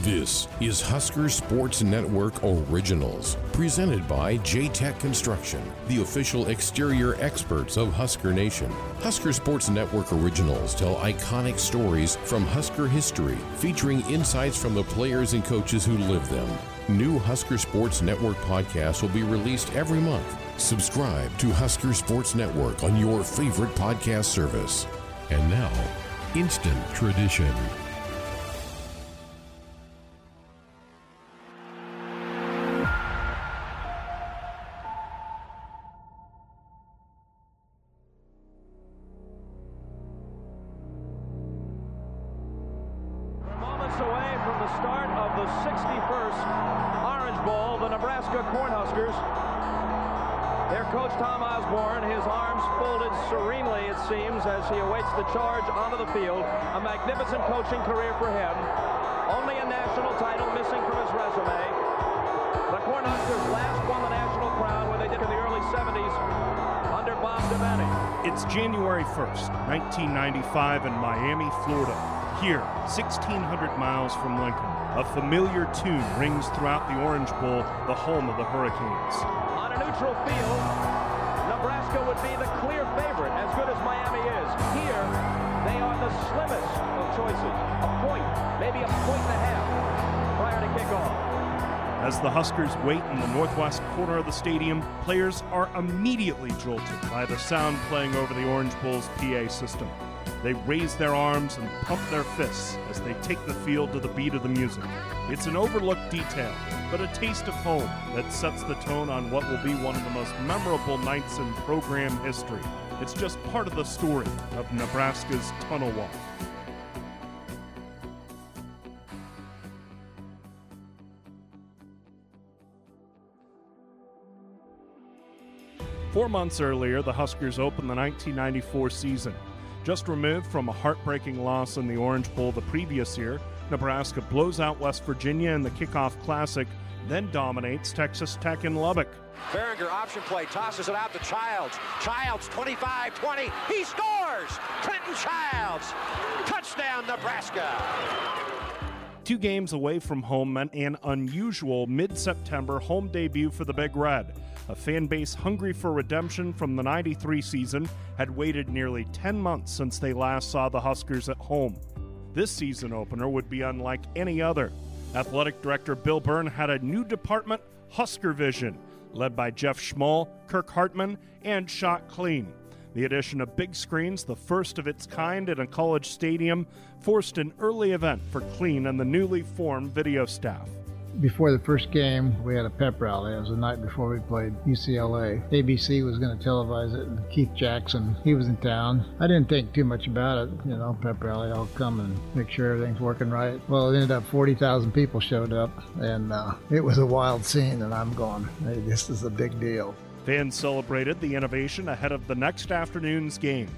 This is Husker Sports Network Originals, presented by J-Tech Construction, the official exterior experts of Husker Nation. Husker Sports Network Originals tell iconic stories from Husker history, featuring insights from the players and coaches who live them. New Husker Sports Network podcasts will be released every month. Subscribe to Husker Sports Network on your favorite podcast service. And now, Instant Tradition. The 61st Orange Bowl, the Nebraska Cornhuskers. Their coach Tom Osborne, his arms folded serenely, it seems, as he awaits the charge onto the field. A magnificent coaching career for him. Only a national title missing from his resume. The Cornhuskers last won the national crown when they did in the early 70s under Bob Devaney. It's January 1st, 1995 in Miami, Florida. Here, 1,600 miles from Lincoln, a familiar tune rings throughout the Orange Bowl, the home of the Hurricanes. On a neutral field, Nebraska would be the clear favorite, as good as Miami is. Here, they are the slimmest of choices. A point, maybe a point and a half prior to kickoff. As the Huskers wait in the northwest corner of the stadium, players are immediately jolted by the sound playing over the Orange Bowl's PA system. They raise their arms and pump their fists as they take the field to the beat of the music. It's an overlooked detail, but a taste of home that sets the tone on what will be one of the most memorable nights in program history. It's just part of the story of Nebraska's Tunnel Walk. Four months earlier, the Huskers opened the 1994 season. Just removed from a heartbreaking loss in the Orange Bowl the previous year, Nebraska blows out West Virginia in the kickoff classic, then dominates Texas Tech in Lubbock. Berringer option play, tosses it out to Childs. Childs 25 20. He scores! Clinton Childs! Touchdown, Nebraska! Two games away from home meant an unusual mid September home debut for the Big Red. A fan base hungry for redemption from the 93 season had waited nearly 10 months since they last saw the Huskers at home. This season opener would be unlike any other. Athletic Director Bill Byrne had a new department, Husker Vision, led by Jeff Schmall, Kirk Hartman, and Shot Klein. The addition of big screens, the first of its kind in a college stadium, forced an early event for Klein and the newly formed video staff. Before the first game, we had a pep rally. It was the night before we played UCLA. ABC was going to televise it, and Keith Jackson, he was in town. I didn't think too much about it. You know, pep rally, I'll come and make sure everything's working right. Well, it ended up 40,000 people showed up, and uh, it was a wild scene, and I'm going, hey, this is a big deal. Fans celebrated the innovation ahead of the next afternoon's game.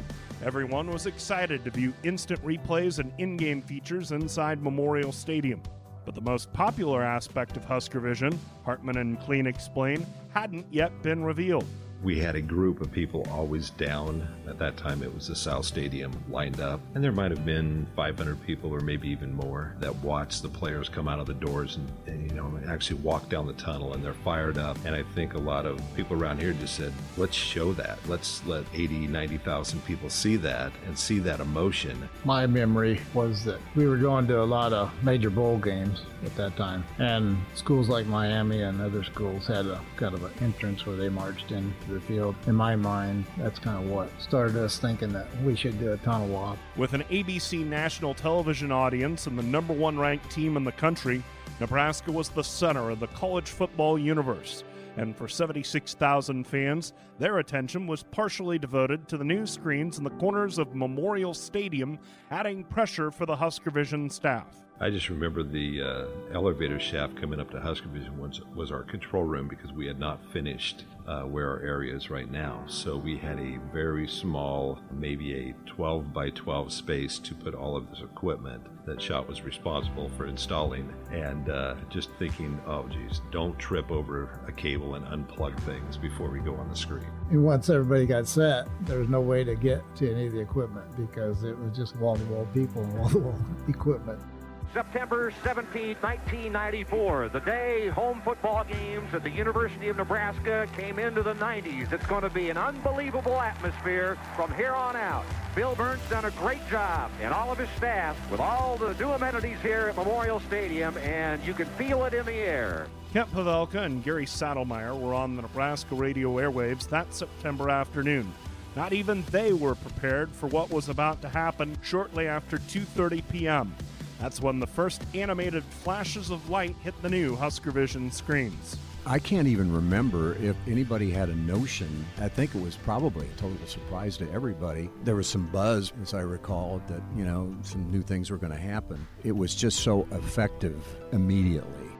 Everyone was excited to view instant replays and in game features inside Memorial Stadium. But the most popular aspect of Husker Vision, Hartman and Klein explain, hadn't yet been revealed. We had a group of people always down. At that time, it was the South Stadium lined up, and there might have been 500 people or maybe even more that watched the players come out of the doors and, and, you know actually walk down the tunnel, and they're fired up. And I think a lot of people around here just said, "Let's show that. Let's let 80, 90,000 people see that and see that emotion." My memory was that we were going to a lot of major bowl games at that time, and schools like Miami and other schools had a kind of an entrance where they marched into the field. In my mind, that's kind of what started us thinking that we should do a tunnel walk. With an ABC national television audience and the number one ranked team in the country, Nebraska was the center of the college football universe. And for 76,000 fans, their attention was partially devoted to the new screens in the corners of Memorial Stadium, adding pressure for the Husker Vision staff. I just remember the uh, elevator shaft coming up to Husker Vision was, was our control room because we had not finished uh, where our area is right now. So we had a very small, maybe a 12 by 12 space to put all of this equipment that Shot was responsible for installing. And uh, just thinking, oh, geez, don't trip over a cable and unplug things before we go on the screen. And once everybody got set, there was no way to get to any of the equipment because it was just wall to wall people and wall to wall equipment. September 17, 1994, the day home football games at the University of Nebraska came into the 90s. It's going to be an unbelievable atmosphere from here on out. Bill Byrne's done a great job, and all of his staff, with all the new amenities here at Memorial Stadium, and you can feel it in the air. Kent Pavelka and Gary Sadlemyer were on the Nebraska radio airwaves that September afternoon. Not even they were prepared for what was about to happen shortly after 2:30 p.m. That's when the first animated flashes of light hit the new Husker Vision screens. I can't even remember if anybody had a notion. I think it was probably a total surprise to everybody. There was some buzz, as I recall, that, you know, some new things were going to happen. It was just so effective immediately.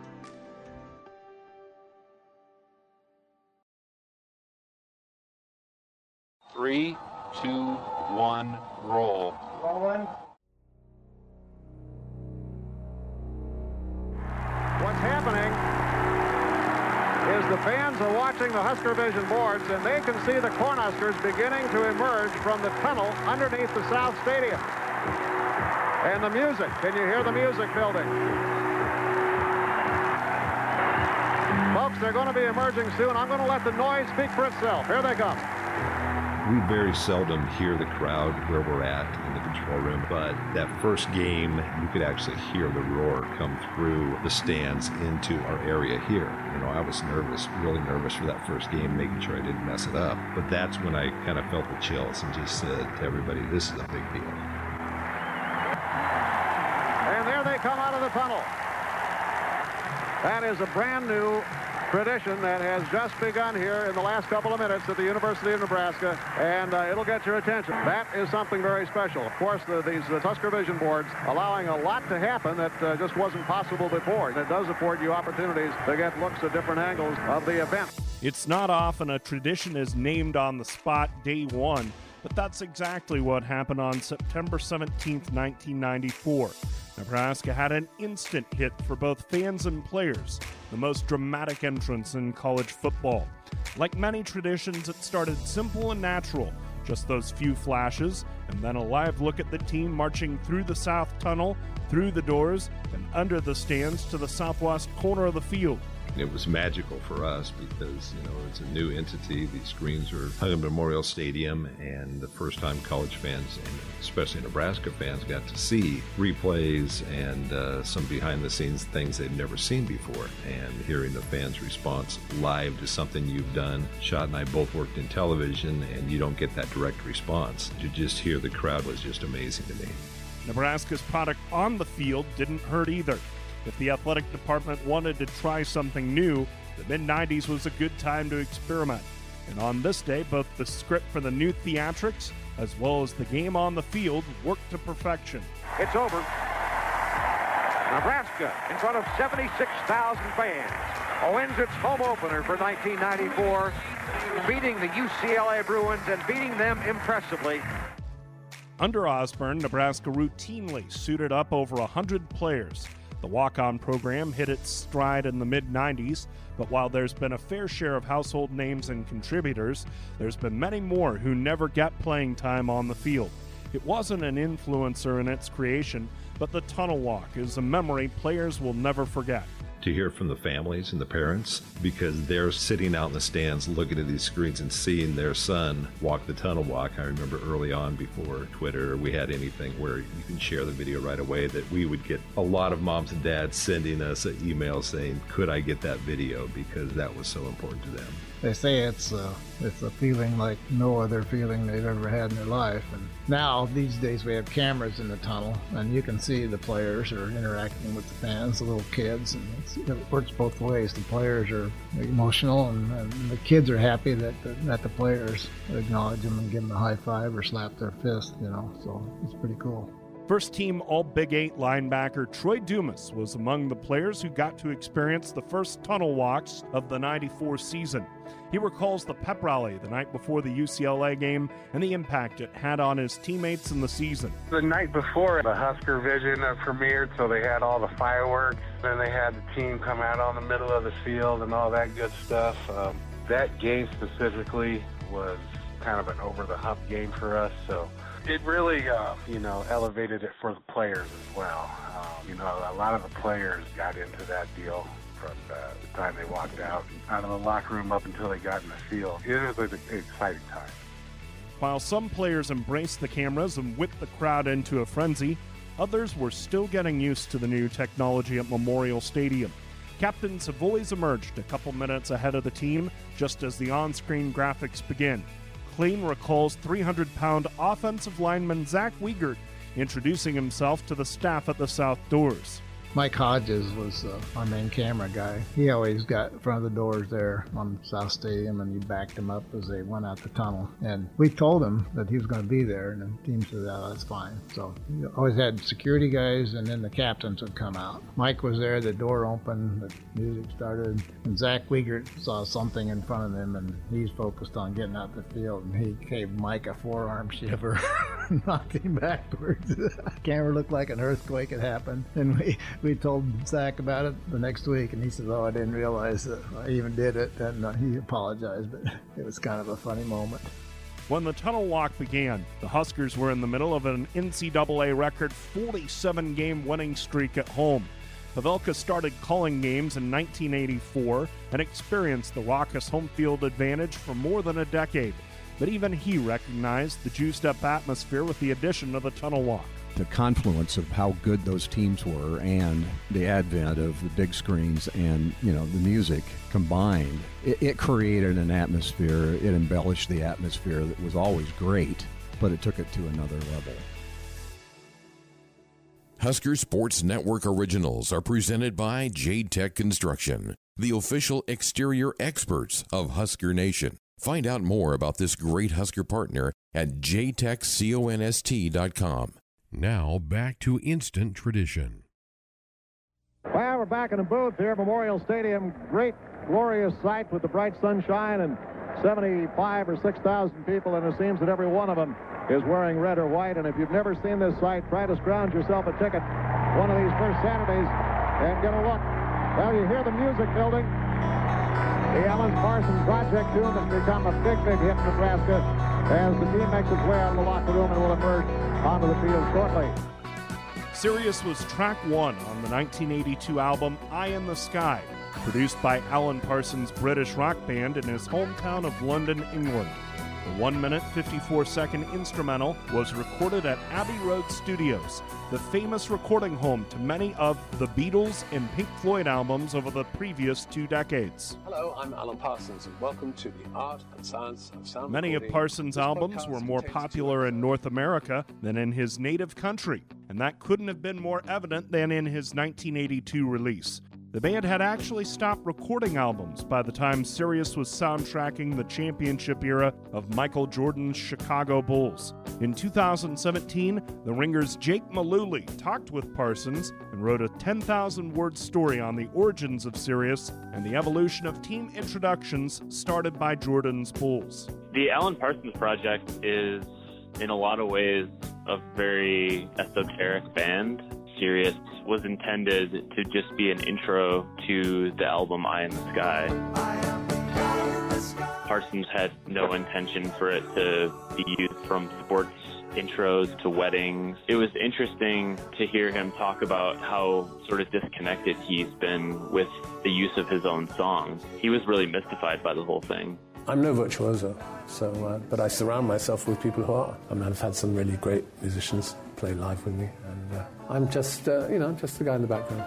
Three, two, one, roll. Rolling. Fans are watching the Husker Vision boards, and they can see the Cornhuskers beginning to emerge from the tunnel underneath the South Stadium. And the music, can you hear the music building? Folks, they're going to be emerging soon. I'm going to let the noise speak for itself. Here they come. We very seldom hear the crowd where we're at in the control room, but that first game, you could actually hear the roar come through the stands into our area here. You know, I was nervous, really nervous for that first game, making sure I didn't mess it up. But that's when I kind of felt the chills and just said to everybody, this is a big deal. And there they come out of the tunnel. That is a brand new tradition that has just begun here in the last couple of minutes at the University of Nebraska, and uh, it'll get your attention. That is something very special. Of course, the, these uh, Husker Vision boards allowing a lot to happen that uh, just wasn't possible before. And it does afford you opportunities to get looks at different angles of the event. It's not often a tradition is named on the spot day one, but that's exactly what happened on September 17, 1994. Nebraska had an instant hit for both fans and players, the most dramatic entrance in college football. Like many traditions, it started simple and natural, just those few flashes, and then a live look at the team marching through the south tunnel, through the doors, and under the stands to the southwest corner of the field. It was magical for us because, you know, it's a new entity. These screens are hung in Memorial Stadium, and the first time college fans, and especially Nebraska fans, got to see replays and uh, some behind the scenes things they'd never seen before. And hearing the fans' response live to something you've done. Shot and I both worked in television, and you don't get that direct response. To just hear the crowd was just amazing to me. Nebraska's product on the field didn't hurt either. If the athletic department wanted to try something new, the mid 90s was a good time to experiment. And on this day, both the script for the new theatrics as well as the game on the field worked to perfection. It's over. Nebraska in front of 76,000 fans wins its home opener for 1994, beating the UCLA Bruins and beating them impressively. Under Osborne, Nebraska routinely suited up over 100 players. The walk on program hit its stride in the mid 90s, but while there's been a fair share of household names and contributors, there's been many more who never get playing time on the field. It wasn't an influencer in its creation, but the tunnel walk is a memory players will never forget to hear from the families and the parents because they're sitting out in the stands looking at these screens and seeing their son walk the tunnel walk. I remember early on before Twitter we had anything where you can share the video right away that we would get a lot of moms and dads sending us an email saying, Could I get that video? because that was so important to them they say it's a, it's a feeling like no other feeling they've ever had in their life. And now these days we have cameras in the tunnel, and you can see the players are interacting with the fans, the little kids, and it works both ways. The players are emotional, and, and the kids are happy that the, that the players acknowledge them and give them a high five or slap their fist. You know, so it's pretty cool. First team All Big Eight linebacker Troy Dumas was among the players who got to experience the first tunnel walks of the 94 season. He recalls the pep rally the night before the UCLA game and the impact it had on his teammates in the season. The night before, the Husker Vision premiered, so they had all the fireworks. Then they had the team come out on the middle of the field and all that good stuff. Um, that game specifically was kind of an over the hump game for us, so it really, uh, you know, elevated it for the players as well. Um, You know, a lot of the players got into that deal from uh, the time they walked out, out of the locker room up until they got in the field. It was an exciting time. While some players embraced the cameras and whipped the crowd into a frenzy, others were still getting used to the new technology at Memorial Stadium. Captains have always emerged a couple minutes ahead of the team just as the on screen graphics begin. Klein recalls 300 pound offensive lineman Zach Wiegert introducing himself to the staff at the South Doors. Mike Hodges was uh, our main camera guy. He always got in front of the doors there on South Stadium, and he backed them up as they went out the tunnel. And we told him that he was going to be there, and the team said, "Oh, that's fine." So he always had security guys, and then the captains would come out. Mike was there. The door opened. The music started, and Zach Wiegert saw something in front of him, and he's focused on getting out the field. And he gave Mike a forearm shiver, knocked him backwards. the camera looked like an earthquake had happened, and we we told Zach about it the next week, and he said, "Oh, I didn't realize that I even did it." And uh, he apologized, but it was kind of a funny moment. When the tunnel walk began, the Huskers were in the middle of an NCAA record 47 game winning streak at home. Pavelka started calling games in 1984 and experienced the raucous home field advantage for more than a decade. But even he recognized the juiced up atmosphere with the addition of the tunnel walk the confluence of how good those teams were and the advent of the big screens and you know the music combined it, it, created an atmosphere. It embellished the atmosphere that was always great but it took it to another level. Husker sports network originals are presented by j-tech construction the official exterior experts of husker nation. Find out more about this great husker partner at jtechconst.com now back to instant tradition. Well, we're back in the booth here, Memorial Stadium. Great, glorious sight with the bright sunshine and 75 or 6,000 people, and it seems that every one of them is wearing red or white. And if you've never seen this sight, try to scrounge yourself a ticket one of these first Saturdays and get a look. Well, you hear the music building. The Alan Parsons Project tune has become a big, big hit in Nebraska as the team makes its way out of the locker room and will emerge onto the field shortly. Sirius was track one on the 1982 album Eye in the Sky, produced by Alan Parsons' British rock band in his hometown of London, England. The 1 minute 54 second instrumental was recorded at Abbey Road Studios, the famous recording home to many of the Beatles and Pink Floyd albums over the previous two decades. Hello, I'm Alan Parsons, and welcome to the Art and Science of Sound Many recording. of Parsons' This albums were more popular in North America than in his native country, and that couldn't have been more evident than in his 1982 release. The band had actually stopped recording albums by the time Sirius was soundtracking the championship era of Michael Jordan's Chicago Bulls. In 2017, the Ringers' Jake Malooley talked with Parsons and wrote a 10,000 word story on the origins of Sirius and the evolution of team introductions started by Jordan's Bulls. The Alan Parsons Project is, in a lot of ways, a very esoteric band. Sirius was intended to just be an intro to the album Eye in the Sky. Parsons had no intention for it to be used from sports intros to weddings. It was interesting to hear him talk about how sort of disconnected he's been with the use of his own songs. He was really mystified by the whole thing. I'm no virtuoso, so uh, but I surround myself with people who are. I mean, I've had some really great musicians play live with me, and uh, I'm just, uh, you know, just the guy in the background.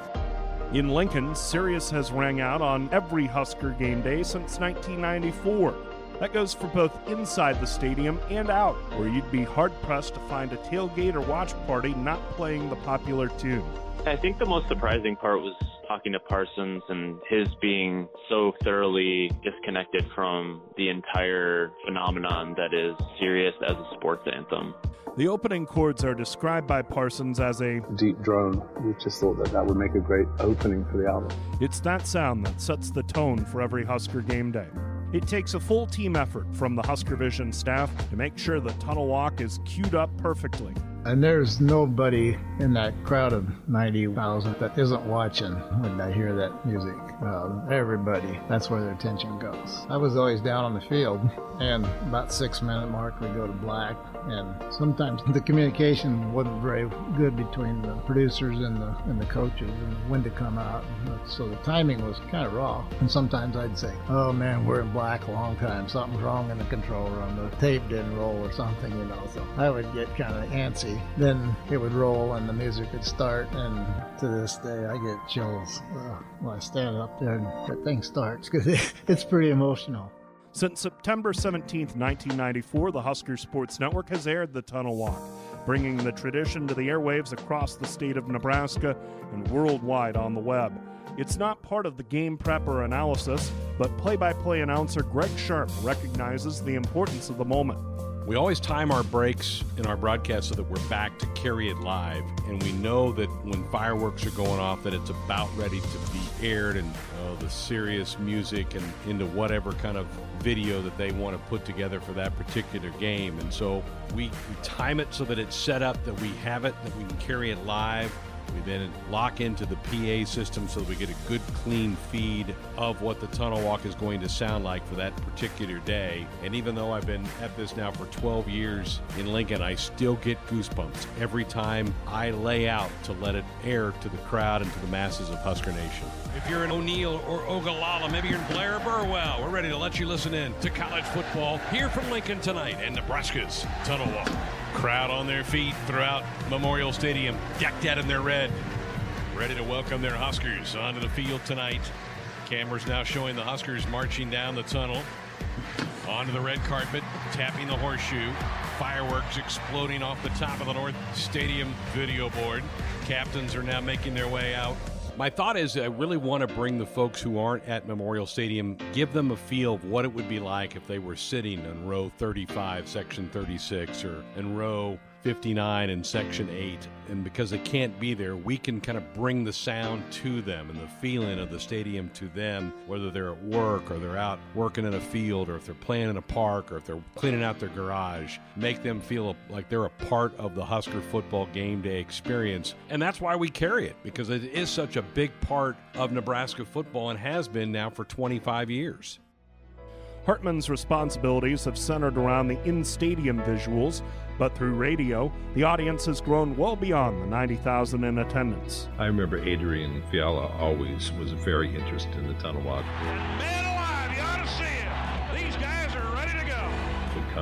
In Lincoln, Sirius has rang out on every Husker game day since 1994. That goes for both inside the stadium and out, where you'd be hard pressed to find a tailgate or watch party not playing the popular tune. I think the most surprising part was talking to Parsons and his being so thoroughly disconnected from the entire phenomenon that is Sirius as a sports anthem. The opening chords are described by Parsons as a deep drone. We just thought that that would make a great opening for the album. It's that sound that sets the tone for every Husker game day. It takes a full team effort from the Husker Vision staff to make sure the tunnel walk is queued up perfectly. And there's nobody in that crowd of 90,000 that isn't watching when they hear that music. Uh, everybody, that's where their attention goes. I was always down on the field, and about six minute mark, we go to black, and sometimes the communication wasn't very good between the producers and the and the coaches and when to come out. So the timing was kind of raw. And sometimes I'd say, "Oh man, we're in black a long time. Something's wrong in the control room. The tape didn't roll or something, you know." So I would get kind of antsy. Then it would roll and the music would start. And to this day, I get chills uh, when I stand up there and that thing starts because it's pretty emotional. Since September 17, 1994, the Husker Sports Network has aired the Tunnel Walk, bringing the tradition to the airwaves across the state of Nebraska and worldwide on the web. It's not part of the game prep or analysis, but play by play announcer Greg Sharpe recognizes the importance of the moment. We always time our breaks in our broadcast so that we're back to carry it live, and we know that when fireworks are going off, that it's about ready to be aired, and the Sirius music and into whatever kind of video that they want to put together for that particular game. And so we, we time it so that it's set up that we have it, that we can carry it live, we then lock into the PA system so that we get a good, clean feed of what the tunnel walk is going to sound like for that particular day. And even though I've been at this now for 12 years in Lincoln, I still get goosebumps every time I lay out to let it air to the crowd and to the masses of Husker Nation. If you're in O'Neill or Ogallala, maybe you're in Blair Burwell, we're ready to let you listen in to college football here from Lincoln tonight and Nebraska's Tunnel Walk. Crowd on their feet throughout Memorial Stadium, decked out in their red, ready to welcome their Huskers onto the field tonight. Cameras now showing the Huskers marching down the tunnel onto the red carpet, tapping the horseshoe. Fireworks exploding off the top of the North Stadium video board. Captains are now making their way out my thought is I really want to bring the folks who aren't at Memorial Stadium, give them a feel of what it would be like if they were sitting in row 35, section 36, or in row 59 and Section 8. And because they can't be there, we can kind of bring the sound to them and the feeling of the stadium to them, whether they're at work or they're out working in a field or if they're playing in a park or if they're cleaning out their garage. Make them feel like they're a part of the Husker football game day experience. And that's why we carry it, because it is such a big part of Nebraska football and has been now for 25 years. Hartman's responsibilities have centered around the in stadium visuals, but through radio, the audience has grown well beyond the 90,000 in attendance. I remember Adrian Fiala always was very interested in the tunnel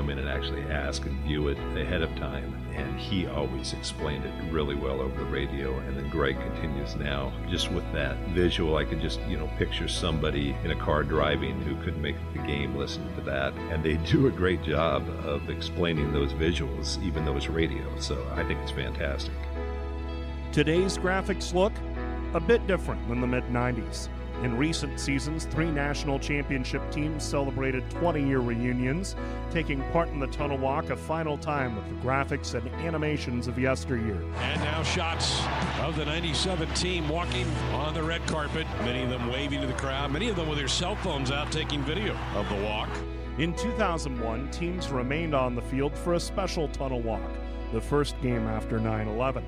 come in and actually ask and view it ahead of time and he always explained it really well over the radio. And then Greg continues now, just with that visual, I could just, you know, picture somebody in a car driving who couldn't make the game listening to that. And they do a great job of explaining those visuals, even though it's radio. So I think it's fantastic. Today's graphics look a bit different than the mid 90s. In recent seasons, three national championship teams celebrated 20 year reunions, taking part in the Tunnel Walk a final time with the graphics and animations of yesteryear. And now shots of the 97 team walking on the red carpet, many of them waving to the crowd, many of them with their cell phones out taking video of the walk. In 2001, teams remained on the field for a special tunnel walk, the first game after 9 11.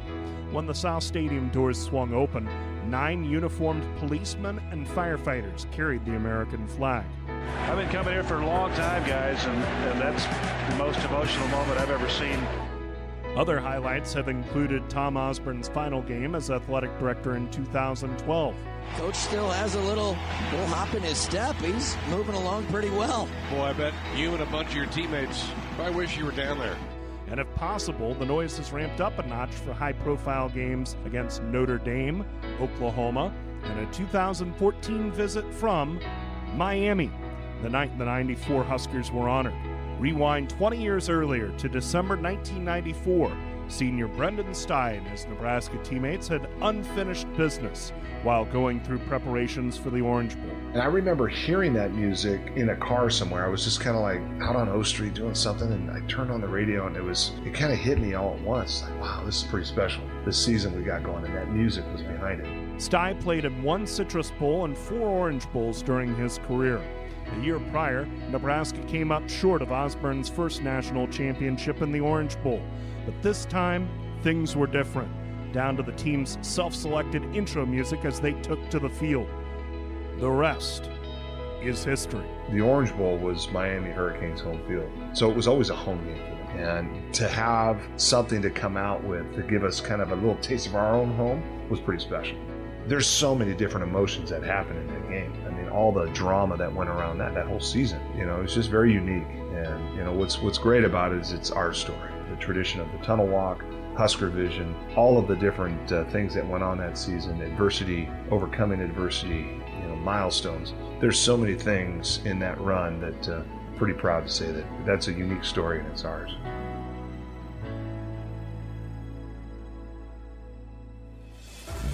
When the South Stadium doors swung open, nine uniformed policemen and firefighters carried the American flag. I've been coming here for a long time, guys, and, and that's the most emotional moment I've ever seen. Other highlights have included Tom Osborne's final game as athletic director in 2012. Coach still has a little, little hop in his step. He's moving along pretty well. Boy, I bet you and a bunch of your teammates probably wish you were down there. And if possible, the noise has ramped up a notch for high profile games against Notre Dame, Oklahoma, and a 2014 visit from Miami, the night the 94 Huskers were honored. Rewind 20 years earlier to December 1994. Senior Brenden Stai and his Nebraska teammates had unfinished business while going through preparations for the Orange Bowl. And I remember hearing that music in a car somewhere. I was just kind of like out on O Street doing something, and I turned on the radio, and it was it kind of hit me all at once. Like, wow, this is pretty special. This season we got going, and that music was behind it. Stai played in one Citrus Bowl and four Orange Bowls during his career. The year prior, Nebraska came up short of Osborne's first national championship in the Orange Bowl. But this time, things were different, down to the team's self selected intro music as they took to the field. The rest is history. The Orange Bowl was Miami Hurricanes home field, so it was always a home game for them. And to have something to come out with to give us kind of a little taste of our own home was pretty special. There's so many different emotions that happen in that game. I mean, all the drama that went around that that whole season. You know, it's just very unique. And you know, what's what's great about it is it's our story, the tradition of the tunnel walk, Husker Vision, all of the different uh, things that went on that season, adversity, overcoming adversity, you know, milestones. There's so many things in that run that uh, pretty proud to say that that's a unique story and it's ours.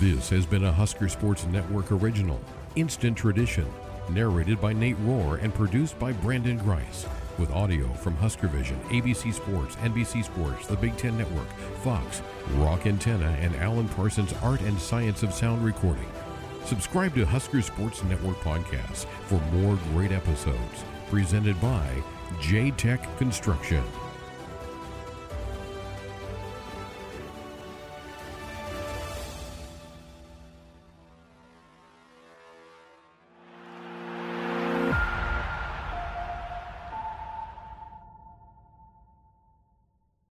This has been a Husker Sports Network original, Instant Tradition, narrated by Nate Rohr and produced by Brandon Grice, with audio from Husker Vision, ABC Sports, NBC Sports, the Big Ten Network, Fox, Rock Antenna, and Alan Parsons Art and Science of Sound Recording. Subscribe to Husker Sports Network podcasts for more great episodes presented by J Tech Construction.